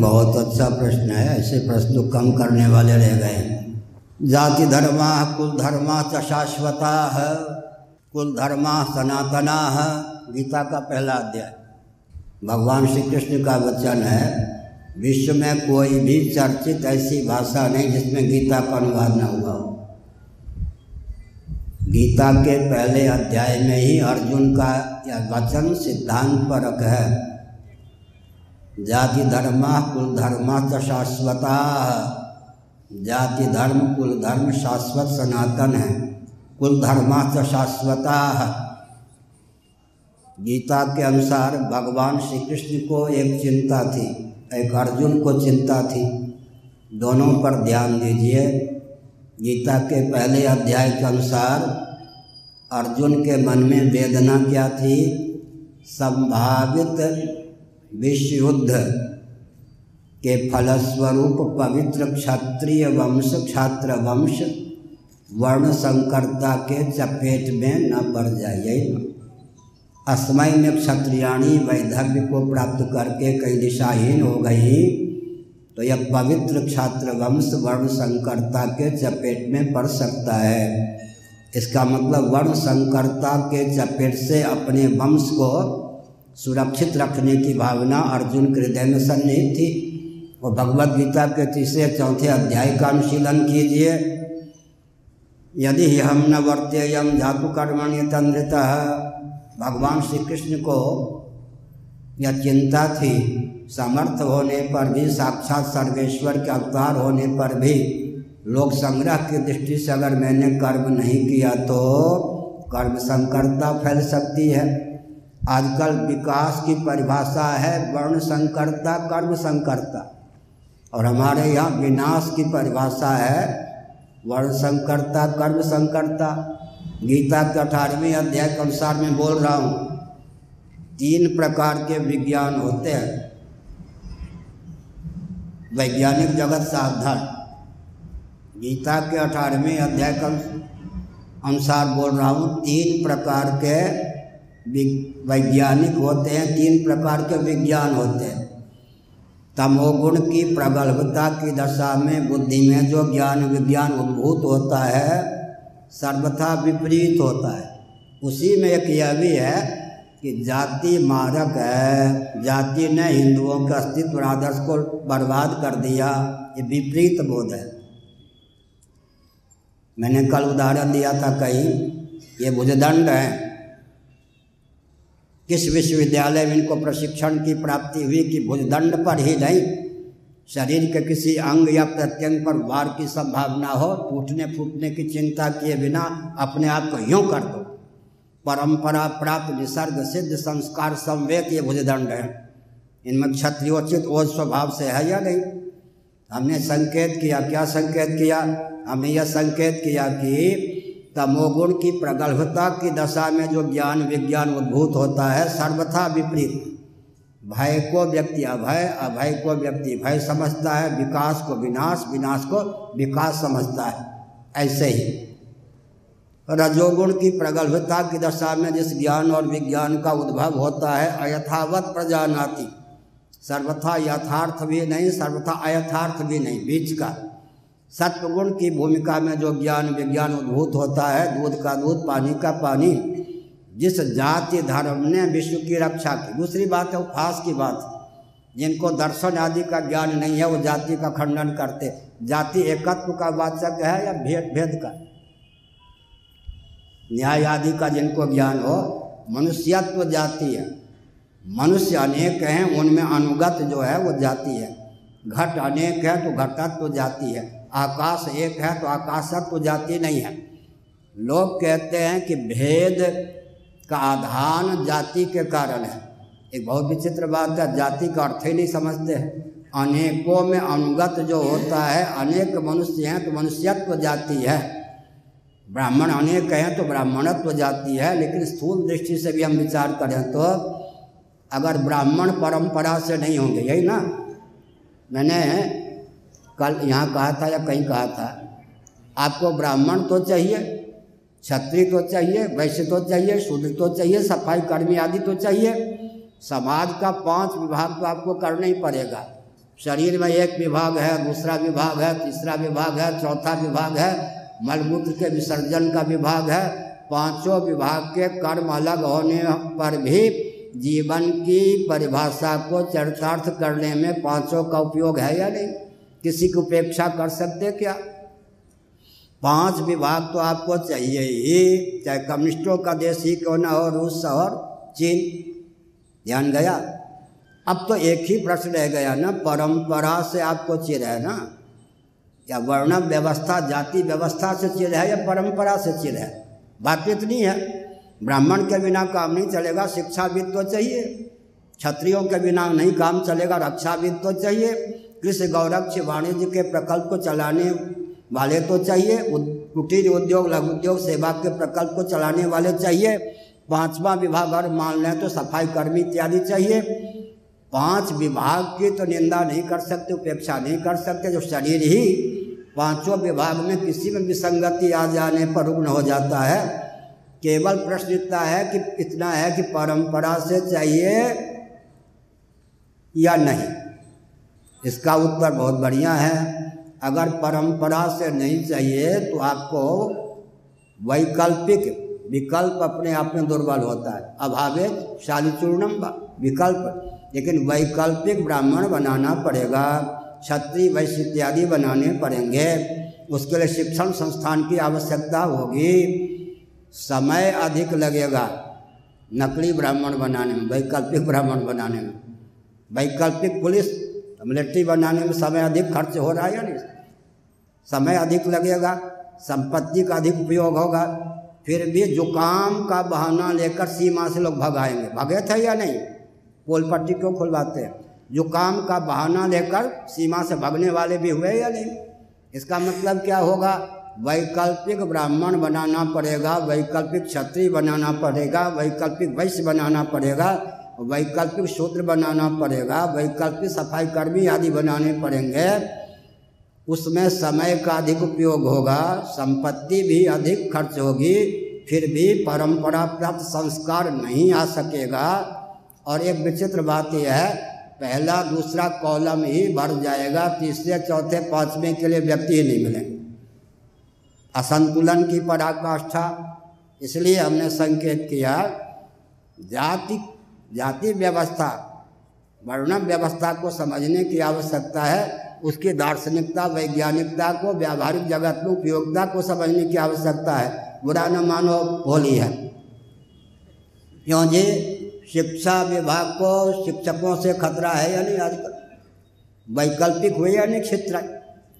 बहुत अच्छा प्रश्न है, ऐसे प्रश्न कम करने वाले रह गए जाति धर्मा, कुल धर्मा च शाश्वता है, कुल धर्मा सनातना है, गीता का पहला अध्याय। भगवान श्री कृष्ण का वचन है, विश्व में कोई भी चर्चित ऐसी भाषा नहीं जिसमें गीता का अनुवाद न हुआ हो। गीता के पहले अध्याय में ही अर्जुन का यह वचन सिद्धांत परक है जाति धर्म कुल धर्म च शाश्वता। जाति धर्म कुल धर्म शाश्वत सनातन है। कुल धर्म च शाश्वता। गीता के अनुसार भगवान श्री कृष्ण को एक चिंता थी, एक अर्जुन को चिंता थी। दोनों पर ध्यान दीजिए। गीता के पहले अध्याय के अनुसार अर्जुन के मन में वेदना क्या थी? संभावित विश्व युद्ध के फलस्वरूप पवित्र क्षत्रिय वंश छात्र वंश वर्ण संकरता के चपेट में न पड़ जाइए असमय में क्षत्रियाणी वैधव्य को प्राप्त करके कई दिशाहीन हो गई। तो यह पवित्र छात्र वंश वर्ण संकरता के चपेट में पड़ सकता है। इसका मतलब वर्ण संकरता के चपेट से अपने वंश को सुरक्षित रखने की भावना अर्जुन के हृदय में सन्निहित थी। वो भगवत गीता के तीसरे चौथे अध्याय का अनुशीलन कीजिए। यदि ही हम न वर्तेयम धातु कर्मण्य तंद्रित भगवान श्री कृष्ण को यह चिंता थी, समर्थ होने पर भी, साक्षात सर्वेश्वर के अवतार होने पर भी, लोक संग्रह की दृष्टि से अगर मैंने कर्म नहीं किया तो कर्म संकरता फैल सकती है। आजकल विकास की परिभाषा है वर्ण संकरता, कर्म संकरता। और हमारे यहाँ विनाश की परिभाषा है वर्ण संकरता, कर्म संकरता। गीता के अठारहवें अध्याय के अनुसार मैं बोल रहा हूँ, तीन प्रकार के विज्ञान होते हैं। वैज्ञानिक जगत साधन गीता के अठारहवें अध्याय के अनुसार बोल रहा हूँ, तीन प्रकार के वैज्ञानिक होते हैं, तीन प्रकार के विज्ञान होते हैं। तमोगुण की प्रगल्भता की दशा में बुद्धि में जो ज्ञान, विज्ञान उद्भूत होता है, सर्वथा विपरीत होता है। उसी में एक यह भी है कि जाति मारक है। जाति ने हिंदुओं के अस्तित्व आदर्श को बर्बाद कर दिया। ये विपरीत बोध है। मैंने कल उदाहरण दिया था कहीं। ये भुजदंड है। किस विश्वविद्यालय में इनको प्रशिक्षण की प्राप्ति हुई कि भुजदंड पर ही नहीं? शरीर के किसी अंग या प्रत्यंग पर वार की संभावना हो, टूटने फूटने की चिंता किए बिना अपने आप को यूँ कर दो। परंपरा प्राप्त, निसर्ग, सिद्ध, संस्कार, संवेद, ये भुजदंड है। इनमें क्षत्रियोचित ओझ स्वभाव से है या नहीं? हमने संकेत किया, क्या संकेत किया? हमने यह संकेत किया कि तमोगुण की प्रगल्भता की दशा में जो ज्ञान विज्ञान उद्भूत होता है, सर्वथा विपरीत। भय को व्यक्ति अभय अभय को व्यक्ति भय समझता है, विकास को विनाश विनाश को विकास समझता है। ऐसे ही रजोगुण की प्रगल्भता की दशा में जिस ज्ञान और विज्ञान का उद्भव होता है, अयथावत प्रजानाति। सर्वथा यथार्थ भी नहीं, सर्वथा अयथार्थ भी नहीं, बीच का। सत्वगुण की भूमिका में जो ज्ञान विज्ञान उद्भूत होता है, दूध का दूध, पानी का पानी, जिस जाति धर्म ने विश्व की रक्षा की। दूसरी बात है उपहास की बात। जिनको दर्शन आदि का ज्ञान नहीं है, वो जाति का खंडन करते। जाति एकत्व का वाचक है या भेद भेद का? न्याय आदि का जिनको ज्ञान हो, मनुष्यत्व जाति है। मनुष्य अनेक हैं, उनमें अनुगत जो है वो जाति है। घट अनेक है तो घटत्व जाति है। आकाश एक है तो आकाशत्व जाति नहीं है। लोग कहते हैं कि भेद का आधान जाति के कारण है। एक बहुत विचित्र बात है, जाति का अर्थ ही नहीं समझते हैं। अनेकों में अनुगत जो होता है, अनेक मनुष्य हैं तो मनुष्यत्व जाति है। ब्राह्मण अनेक हैं तो ब्राह्मणत्व जाति है, लेकिन स्थूल दृष्टि से भी हम विचार करें तो अगर ब्राह्मण परंपरा से नहीं होंगे, यही ना? मैंने कल यहाँ कहा था या कहीं कहा था? आपको ब्राह्मण तो चाहिए, क्षत्रिय तो चाहिए, वैश्य तो चाहिए, शूद्र तो चाहिए, सफ़ाई कर्मी आदि तो चाहिए। समाज का पाँच विभाग तो आपको करना ही पड़ेगा। शरीर में एक विभाग है, दूसरा विभाग है, तीसरा विभाग है, चौथा विभाग है, मलमूत्र के विसर्जन का विभाग है। पाँचों विभाग के कर्म अलग होने पर भी जीवन की परिभाषा को चरितार्थ करने में पाँचों का उपयोग है या नहीं? किसी की उपेक्षा कर सकते क्या? पाँच विभाग तो आपको चाहिए ही, चाहे कम्युनिस्टों का देश ही क्यों ना हो, रूस और चीन। ध्यान गया? अब तो एक ही प्रश्न रह गया ना, परंपरा से आपको चिर है ना? या वर्ण व्यवस्था, जाति व्यवस्था से चिर है या परंपरा से चिर है? बात इतनी है, ब्राह्मण के बिना काम नहीं चलेगा, शिक्षाविद तो चाहिए। क्षत्रियों के बिना नहीं काम चलेगा, रक्षाविद तो चाहिए। कृषि गौरक्ष वाणिज्य के प्रकल्प को चलाने वाले तो चाहिए कुटीर उद्योग, लघु उद्योग, सेवा के प्रकल्प को चलाने वाले चाहिए, पांचवा विभाग अगर मान लें तो सफ़ाई कर्मी इत्यादि चाहिए। पाँच विभाग की तो निंदा नहीं कर सकते, उपेक्षा नहीं कर सकते, जो शरीर ही पाँचों विभाग में किसी में विसंगति आ जाने पर रुग्ण हो जाता है। केवल प्रश्न इतना है कि, इतना है कि परंपरा से चाहिए या नहीं? इसका उत्तर बहुत बढ़िया है। अगर परंपरा से नहीं चाहिए तो आपको वैकल्पिक विकल्प अपने आप में दुर्बल होता है। अभावे शालिचूर्णम विकल्प। लेकिन वैकल्पिक ब्राह्मण बनाना पड़ेगा, क्षत्रिय वैश्य इत्यादि बनाने पड़ेंगे। उसके लिए शिक्षण संस्थान की आवश्यकता होगी। समय अधिक लगेगा नकली ब्राह्मण बनाने में, वैकल्पिक ब्राह्मण बनाने में। वैकल्पिक पुलिस मिलिट्री बनाने में समय अधिक खर्च हो रहा है या नहीं? समय अधिक लगेगा, संपत्ति का अधिक उपयोग होगा, फिर भी जुकाम का बहाना लेकर सीमा से लोग भगाएँगे। भगे थे या नहीं? पोल पट्टी क्यों खुलवाते हैं? जुकाम का बहाना लेकर सीमा से भगने वाले भी हुए या नहीं? इसका मतलब क्या होगा? वैकल्पिक ब्राह्मण बनाना पड़ेगा, वैकल्पिक क्षत्रिय बनाना पड़ेगा, वैकल्पिक वैश्य बनाना पड़ेगा। वैकल्पिक सूत्र बनाना पड़ेगा। वैकल्पिक सफ़ाई कर्मी आदि बनाने पड़ेंगे। उसमें समय का अधिक उपयोग होगा, संपत्ति भी अधिक खर्च होगी, फिर भी परंपरा प्राप्त संस्कार नहीं आ सकेगा। और एक विचित्र बात यह है, पहला दूसरा कॉलम ही भर जाएगा, तीसरे, चौथे, पाँचवें के लिए व्यक्ति ही नहीं मिलेंगे। असंतुलन की पराकाष्ठा, इसलिए हमने संकेत किया, जाति जाति व्यवस्था वर्ण व्यवस्था को समझने की आवश्यकता है। उसकी दार्शनिकता, वैज्ञानिकता को, व्यावहारिक जगत में उपयोगिता को समझने की आवश्यकता है। बुरा न मानो होली है। क्यों जी? शिक्षा विभाग को शिक्षकों से खतरा है या नहीं? आजकल वैकल्पिक हुए या नहीं क्षेत्र?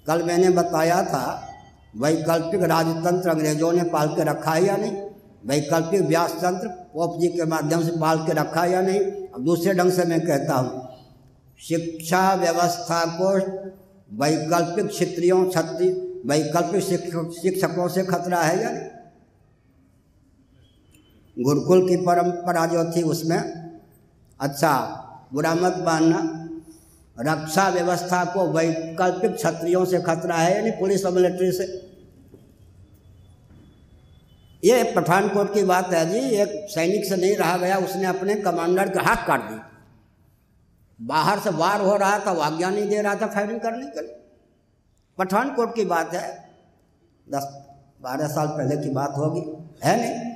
कल मैंने बताया था, वैकल्पिक राजतंत्र अंग्रेज़ों ने पाल के रखा है या नहीं? वैकल्पिक व्यास तंत्र पोप जी के माध्यम से पाल के रखा या नहीं, अब दूसरे ढंग से मैं कहता हूँ। शिक्षा व्यवस्था को वैकल्पिक क्षत्रियों क्षत्रिय वैकल्पिक शिक्षकों से खतरा है या नहीं? गुरुकुल की परंपरा जो थी उसमें अच्छा बुरा मत मानना, रक्षा व्यवस्था को वैकल्पिक क्षत्रियों से खतरा है यानी पुलिस और मिलिट्री से। ये पठानकोट की बात है जी, एक सैनिक से नहीं रहा गया, उसने अपने कमांडर के हाथ काट दी बाहर से वार हो रहा था वो आज्ञा नहीं दे रहा था, फायरिंग करने के लिए। पठानकोट की बात है, दस बारह साल पहले की बात होगी, है नहीं?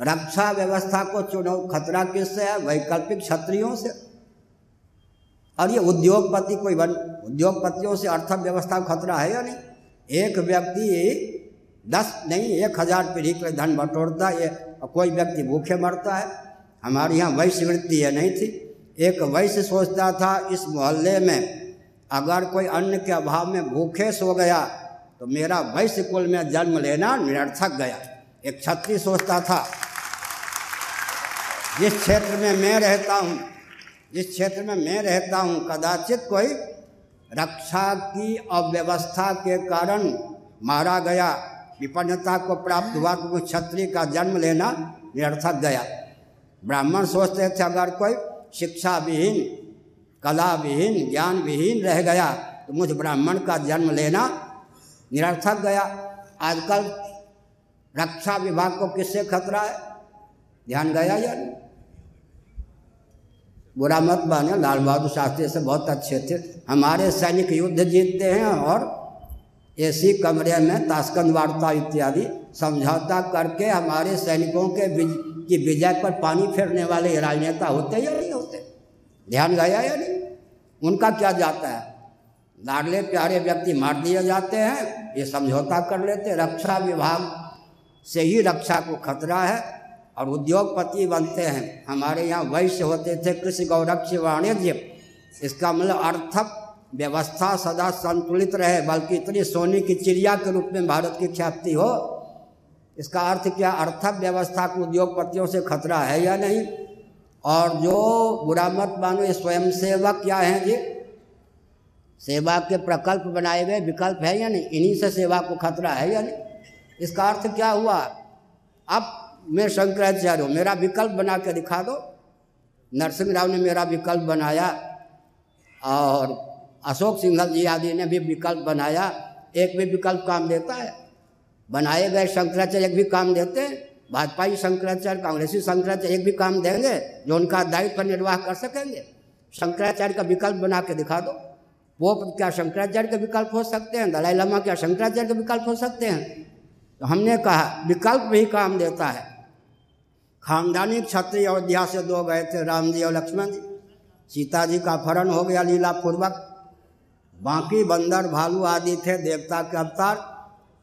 रक्षा व्यवस्था को चुनाव खतरा किससे है? वैकल्पिक क्षत्रियों से। और ये उद्योगपति कोई बन, उद्योगपतियों से अर्थव्यवस्था को खतरा है या नहीं? एक व्यक्ति दस नहीं, एक हज़ार पीढ़ी के धन बटोरता है कोई व्यक्ति भूखे मरता है। हमारे यहाँ वैश्य वृत्ति है, नहीं थी? एक वैश्य सोचता था, इस मोहल्ले में अगर कोई अन्न के अभाव में भूखे सो गया तो मेरा वैश्य कुल में जन्म लेना निरर्थक गया। एक छत्री सोचता था, जिस क्षेत्र में मैं रहता हूँ, जिस क्षेत्र में मैं रहता हूँ, कदाचित कोई रक्षा की अव्यवस्था के कारण मारा गया। विपन्नता को प्राप्त हुआ तो क्षत्रिय का जन्म लेना निरर्थक गया। ब्राह्मण सोचते थे, अगर कोई शिक्षा विहीन कला विहीन ज्ञान विहीन रह गया तो मुझ ब्राह्मण का जन्म लेना निरर्थक गया। आजकल रक्षा विभाग को किससे खतरा है? ध्यान गया या नहीं? बुरा मत बने लाल बहादुर शास्त्री से बहुत अच्छे थे। हमारे सैनिक युद्ध जीतते हैं और एसी कमरे में ताशकंद वार्ता इत्यादि समझौता करके हमारे सैनिकों के विज, की विजय पर पानी फेरने वाले राजनेता होते या नहीं होते? ध्यान गया या नहीं? उनका क्या जाता है? लाडले प्यारे व्यक्ति मार दिए जाते हैं ये समझौता कर लेते रक्षा विभाग से ही रक्षा को खतरा है और उद्योगपति बनते हैं। हमारे यहाँ वैश्य होते थे कृषि गौरक्ष वाणिज्य इसका मतलब अर्थक व्यवस्था सदा संतुलित रहे, बल्कि इतनी सोने की चिड़िया के रूप में भारत की ख्याति हो, इसका अर्थ क्या? अर्थक व्यवस्था को उद्योगपतियों से खतरा है या नहीं? और जो बुरा मत मानो, ये स्वयं सेवक क्या हैं जी? सेवा के प्रकल्प बनाए गए विकल्प है या नहीं? इन्हीं से सेवा को खतरा है या नहीं? इसका अर्थ क्या हुआ? अब मैं शंकराचार्य हूँ, मेरा विकल्प बना के दिखा दो। नरसिंह राव ने मेरा विकल्प बनाया और अशोक सिंघल जी आदि ने भी विकल्प बनाया। एक भी विकल्प काम देता है। बनाए गए शंकराचार्य एक भी काम देते हैं। भाजपाई शंकराचार्य, कांग्रेसी शंकराचार्य एक भी काम देंगे जो उनका दायित्व निर्वाह कर सकेंगे। शंकराचार्य का विकल्प बना के दिखा दो। वो क्या शंकराचार्य के विकल्प हो सकते हैं? दलाई लामा क्या शंकराचार्य के विकल्प हो सकते हैं? तो हमने कहा, विकल्प भी काम देता है। खानदानी क्षत्रिय अयोध्या से दो गए थे राम जी और लक्ष्मण जी। सीता जी का अपहरण हो गया लीला पूर्वक। बाकी बंदर, भालू आदि थे, देवता के अवतार,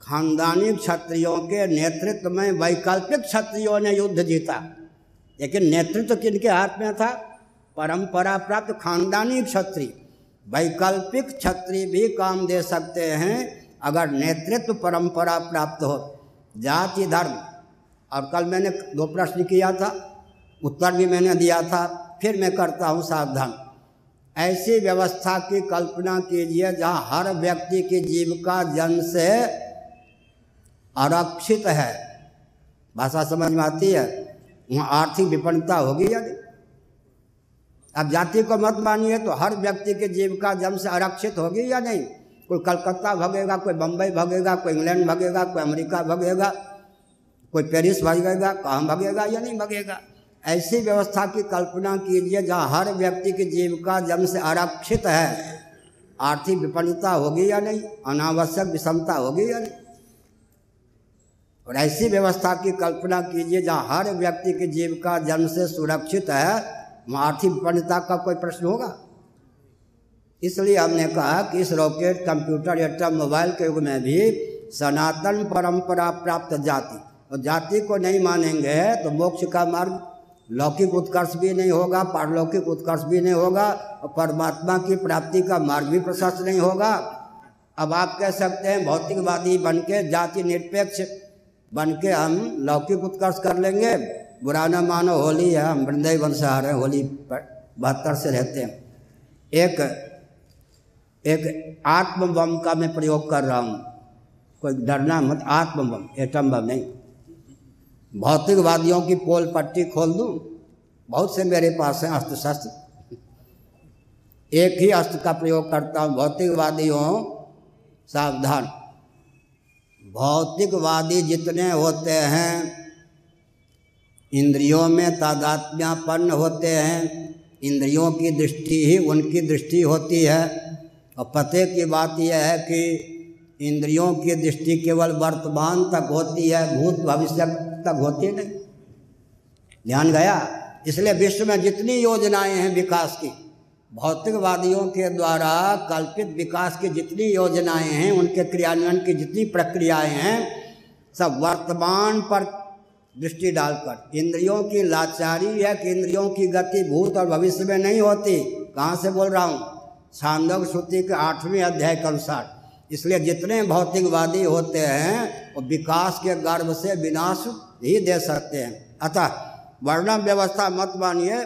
खानदानी क्षत्रियों के नेतृत्व में, वैकल्पिक क्षत्रियों ने युद्ध जीता। लेकिन नेतृत्व किनके हाथ में था? परंपरा प्राप्त खानदानी क्षत्रिय। वैकल्पिक क्षत्रिय भी काम दे सकते हैं, अगर नेतृत्व परंपरा प्राप्त हो। जाति, धर्म। और कल मैंने दो प्रश्न किया था, उत्तर भी मैंने दिया था, फिर मैं करता हूँ सावधान। ऐसी व्यवस्था की कल्पना कीजिए जहाँ हर व्यक्ति की जीविका जन्म से आरक्षित है। भाषा समझ में आती है? वहाँ आर्थिक विपन्नता होगी या नहीं? अब जाति को मत मानिए तो हर व्यक्ति की जीविका जन्म से आरक्षित होगी या नहीं? कोई कलकत्ता भगेगा, कोई बम्बई भगेगा, कोई इंग्लैंड भगेगा, कोई अमेरिका भगेगा, कोई पेरिस भगेगा कहाँ भगेगा या नहीं भगेगा? ऐसी व्यवस्था की कल्पना कीजिए जहाँ हर व्यक्ति की जीविका जन्म से आरक्षित है। आर्थिक विपन्नता होगी या नहीं? अनावश्यक विषमता होगी या नहीं? और ऐसी व्यवस्था की कल्पना कीजिए जहाँ हर व्यक्ति की जीविका जन्म से सुरक्षित है। वहाँ आर्थिक विपन्नता का कोई प्रश्न होगा? इसलिए हमने कहा कि इस रॉकेट, कंप्यूटर एटम मोबाइल के युग में भी सनातन परंपरा प्राप्त जाति, और जाति को नहीं मानेंगे तो मोक्ष का मार्ग लौकिक उत्कर्ष भी नहीं होगा, पारलौकिक उत्कर्ष भी नहीं होगा और परमात्मा की प्राप्ति का मार्ग भी प्रशस्त नहीं होगा। अब आप कह सकते हैं, भौतिकवादी बन के जाति निरपेक्ष बन के हम लौकिक उत्कर्ष कर लेंगे। बुरा न मानो, होली है, हम वृंदय वंश आ रहे हैं, होली पर बहत्तर से रहते हैं। एक एक आत्म बम का मैं प्रयोग कर रहा हूँ। कोई डरना मत आत्म बम एटम बम नहीं। भौतिकवादियों की पोल पट्टी खोल दूँ? बहुत से मेरे पास हैं अस्त्र शस्त्र एक ही अस्त्र का प्रयोग करता हूँ, भौतिकवादियों, सावधान। भौतिकवादी जितने होते हैं, इंद्रियों में तादात्म्यापन्न होते हैं, इंद्रियों की दृष्टि ही उनकी दृष्टि होती है। और पते की बात यह है कि इंद्रियों की दृष्टि केवल वर्तमान तक होती है, भूत भविष्य तक होती नहीं। ध्यान गया? इसलिए विश्व में जितनी योजनाएँ हैं विकास की, भौतिकवादियों के द्वारा कल्पित विकास की जितनी योजनाएँ हैं, उनके क्रियान्वयन की जितनी प्रक्रियाएँ हैं, सब वर्तमान पर दृष्टि डालकर, इंद्रियों की लाचारी है कि इंद्रियों की गति भूत और भविष्य में नहीं होती। कहाँ से बोल रहा हूँ? छांदोग श्रुति के आठवें अध्याय के अनुसार। इसलिए जितने भौतिकवादी होते हैं, वो विकास के गर्भ से विनाश ही दे सकते हैं। अतः वर्णम व्यवस्था मत मानिए।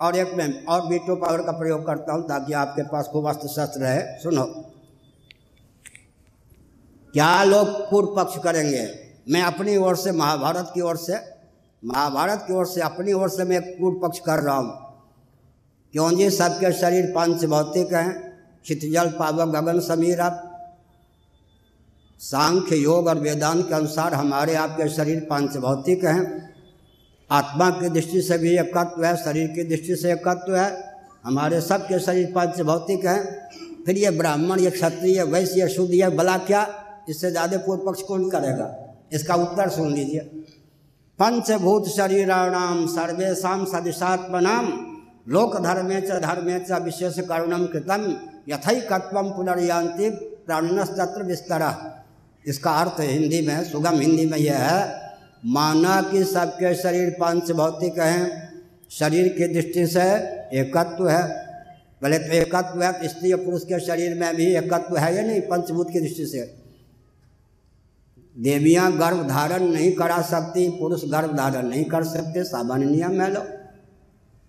और एक मैं और बीटो पावर का प्रयोग करता हूँ ताकि आपके पास खूब अस्त्र शस्त्र रहे। सुनो। क्या लोग पूर्व पक्ष करेंगे? मैं अपनी ओर से, महाभारत की ओर से, महाभारत की ओर से अपनी ओर से मैं पूर्व पक्ष कर रहा हूँ। क्यों जी? सबके शरीर पंच भौतिक हैं। क्षितजल पावक गगन समीर आप। सांख्य योग और वेदांत के अनुसार हमारे आपके शरीर पंच भौतिक हैं। आत्मा की दृष्टि से भी एकत्व है, शरीर की दृष्टि से एकत्व है। हमारे सबके शरीर पंच भौतिक हैं। फिर ये ब्राह्मण, ये क्षत्रिय वैश्य, ये शुद्ध, ये बला क्या? इससे ज़्यादा पूर्व पक्ष कौन करेगा? इसका उत्तर सुन लीजिए। पंचभूत शरीराणाम सर्वेशा सदिशात्मनाम लोक धर्मे च धर्मे च विशेष करुणम कृतम। यथकत्व पुनर्यांति प्राणनस्तत्र विस्तर। इसका अर्थ हिंदी में, सुगम हिंदी में यह है, माना कि सबके शरीर पंच भौतिक हैं। शरीर की दृष्टि से एकत्व है। भले तो एकत्व है स्त्री और पुरुष के शरीर में भी एकत्व है या नहीं? पंचभूत की दृष्टि से। देवियाँ गर्भ धारण नहीं करा सकती, पुरुष गर्भ धारण नहीं कर सकते, सामान्य नियम है लो।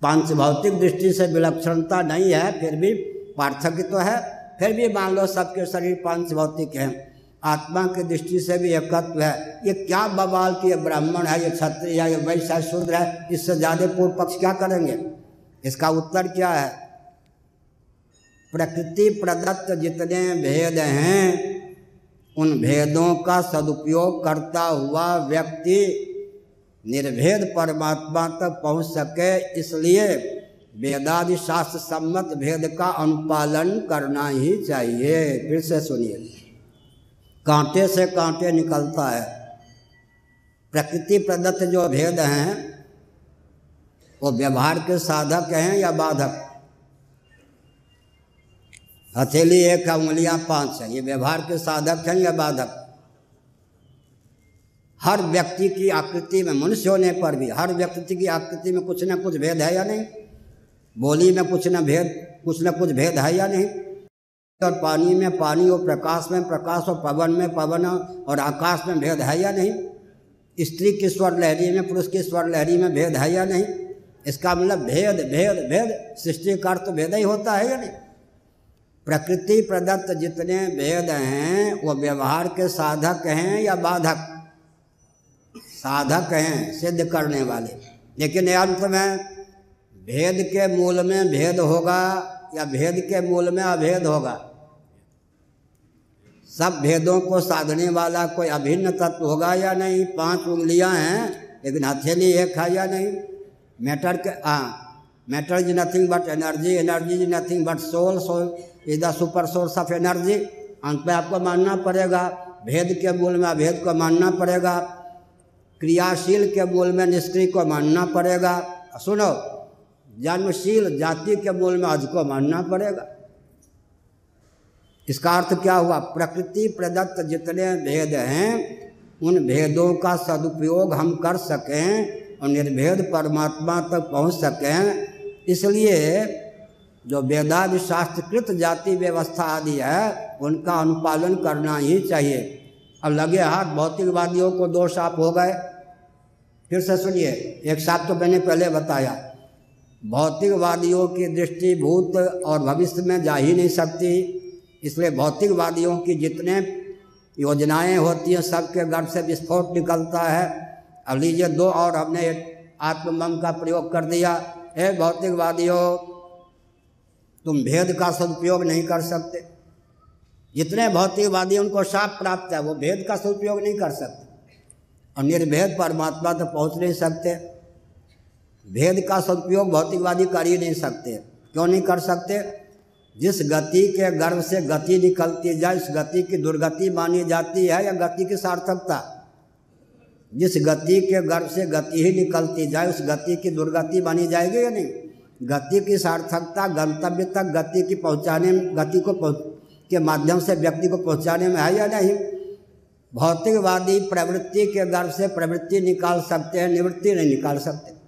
पाँच भौतिक दृष्टि से विलक्षणता नहीं है, फिर भी पार्थक्य तो है, फिर भी मान लो सबके शरीर पाँच भौतिक हैं। आत्मा की दृष्टि से भी एकत्व है। ये क्या बवाल कि ये ब्राह्मण है, ये क्षत्रिय है, ये वैश्य है, शूद्र है, इससे ज़्यादा पूर्व पक्ष क्या करेंगे? इसका उत्तर क्या है? प्रकृति प्रदत्त जितने भेद हैं, उन भेदों का सदुपयोग करता हुआ व्यक्ति निर्भेद परमात्मा तक पहुँच सके, इसलिए वेदादि शास्त्र सम्मत भेद का अनुपालन करना ही चाहिए। फिर से सुनिए। कांटे से कांटे निकलता है। प्रकृति प्रदत्त जो भेद हैं, वो व्यवहार के साधक हैं या बाधक? हथेली एक है, उंगलियाँ पाँच है। ये व्यवहार के साधक हैं या बाधक? हर व्यक्ति की आकृति में, मनुष्य होने पर भी, हर व्यक्ति की आकृति में कुछ ना कुछ भेद है या नहीं? बोली में कुछ न भेद, कुछ न कुछ भेद है या नहीं? और पानी में पानी और प्रकाश में प्रकाश और पवन में पवन और आकाश में भेद है या नहीं? स्त्री की स्वर लहरी में पुरुष की स्वर लहरी में भेद है या नहीं? इसका मतलब भेद भेद भेद, सृष्टि का अर्थ भेद ही होता है या नहीं? प्रकृति प्रदत्त जितने भेद हैं, वो व्यवहार के साधक हैं या बाधक? साधक हैं, सिद्ध करने वाले। लेकिन अंत में भेद के मूल में भेद होगा या भेद के मूल में अभेद होगा? सब भेदों को साधने वाला कोई अभिन्न तत्व होगा या नहीं? पाँच उंगलियाँ हैं, लेकिन हथेली एक है या नहीं? मैटर के हाँ matter is nothing but energy energy is nothing but soul soul is the super source of energy. अंत में आपको मानना पड़ेगा, भेद के मूल में अभेद को मानना पड़ेगा, क्रियाशील के मूल में निष्क्रिय को मानना पड़ेगा। सुनो जन्मशील जाति के मूल में अज को मानना पड़ेगा। इसका अर्थ क्या हुआ? प्रकृति प्रदत्त जितने भेद हैं, उन भेदों का सदुपयोग हम कर सकें और निर्भेद परमात्मा तक पहुँच सकें। इसलिए जो वेदादि शास्त्रकृत जाति व्यवस्था आदि है, उनका अनुपालन करना ही चाहिए। अब लगे हाथ भौतिकवादियों को दो साप हो गए। फिर से सुनिए, एक साथ तो मैंने पहले बताया। भौतिकवादियों की दृष्टि भूत और भविष्य में जा ही नहीं सकती। इसलिए भौतिकवादियों की जितने योजनाएँ होती हैं, सबके गर्भ से विस्फोट निकलता है। अब लीजिए दो और हमने आत्मबम का प्रयोग कर दिया। हे भौतिकवादियों, तुम भेद का सदुपयोग नहीं कर सकते। जितने भौतिकवादी उनको साफ़ प्राप्त है, वो भेद का सदुपयोग नहीं कर सकते। और निर्भेद परमात्मा तो पहुँच नहीं सकते। भेद का सदुपयोग भौतिकवादी कर ही नहीं सकते। क्यों नहीं कर सकते? जिस गति के गर्भ से गति निकलती जाए, उस गति की दुर्गति मानी जाती है या गति की सार्थकता? जिस गति के गर्भ से गति ही निकलती जाए, उस गति की दुर्गति मानी जाएगी या नहीं? गति की सार्थकता गंतव्य तक गति की पहुँचाने गति को के माध्यम से व्यक्ति को पहुँचाने में है या नहीं? भौतिकवादी प्रवृत्ति के गर्भ से प्रवृत्ति निकाल सकते हैं, निवृत्ति नहीं निकाल सकते।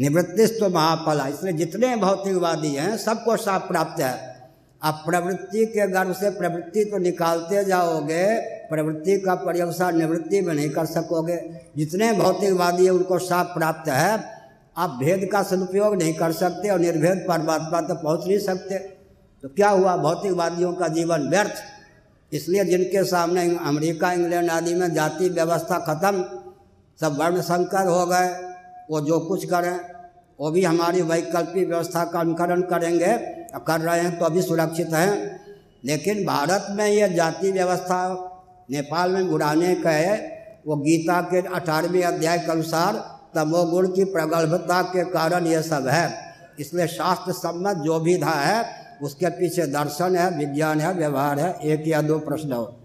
निवृत्तिस्व महाफला। इसलिए जितने भौतिकवादी हैं, सबको साफ़ प्राप्त है। आप प्रवृत्ति के गर्भ से प्रवृत्ति तो निकालते जाओगे, प्रवृत्ति का पर्यवसाय निवृत्ति में नहीं कर सकोगे। जितने भौतिकवादी हैं, उनको साफ़ प्राप्त है। आप भेद का सदुपयोग नहीं कर सकते और निर्भेद परमात्मा तो पहुँच नहीं सकते। तो क्या हुआ? भौतिकवादियों का जीवन व्यर्थ। इसलिए जिनके सामने अमेरिका, इंग्लैंड आदि में जाति व्यवस्था खत्म, सब वर्ण संकर हो गए। वो जो कुछ करें, वो भी हमारी वैकल्पिक व्यवस्था का अनुकरण करेंगे कर रहे हैं तो अभी सुरक्षित हैं। लेकिन भारत में ये जाति व्यवस्था नेपाल में बुढ़ाने का है। वो गीता के अठारहवें अध्याय के अनुसार तमोगुण की प्रगल्भता के कारण ये सब है। इसलिए शास्त्र सम्मत जो भी था है, उसके पीछे दर्शन है, विज्ञान है, व्यवहार है, एक या दो प्रश्न हो।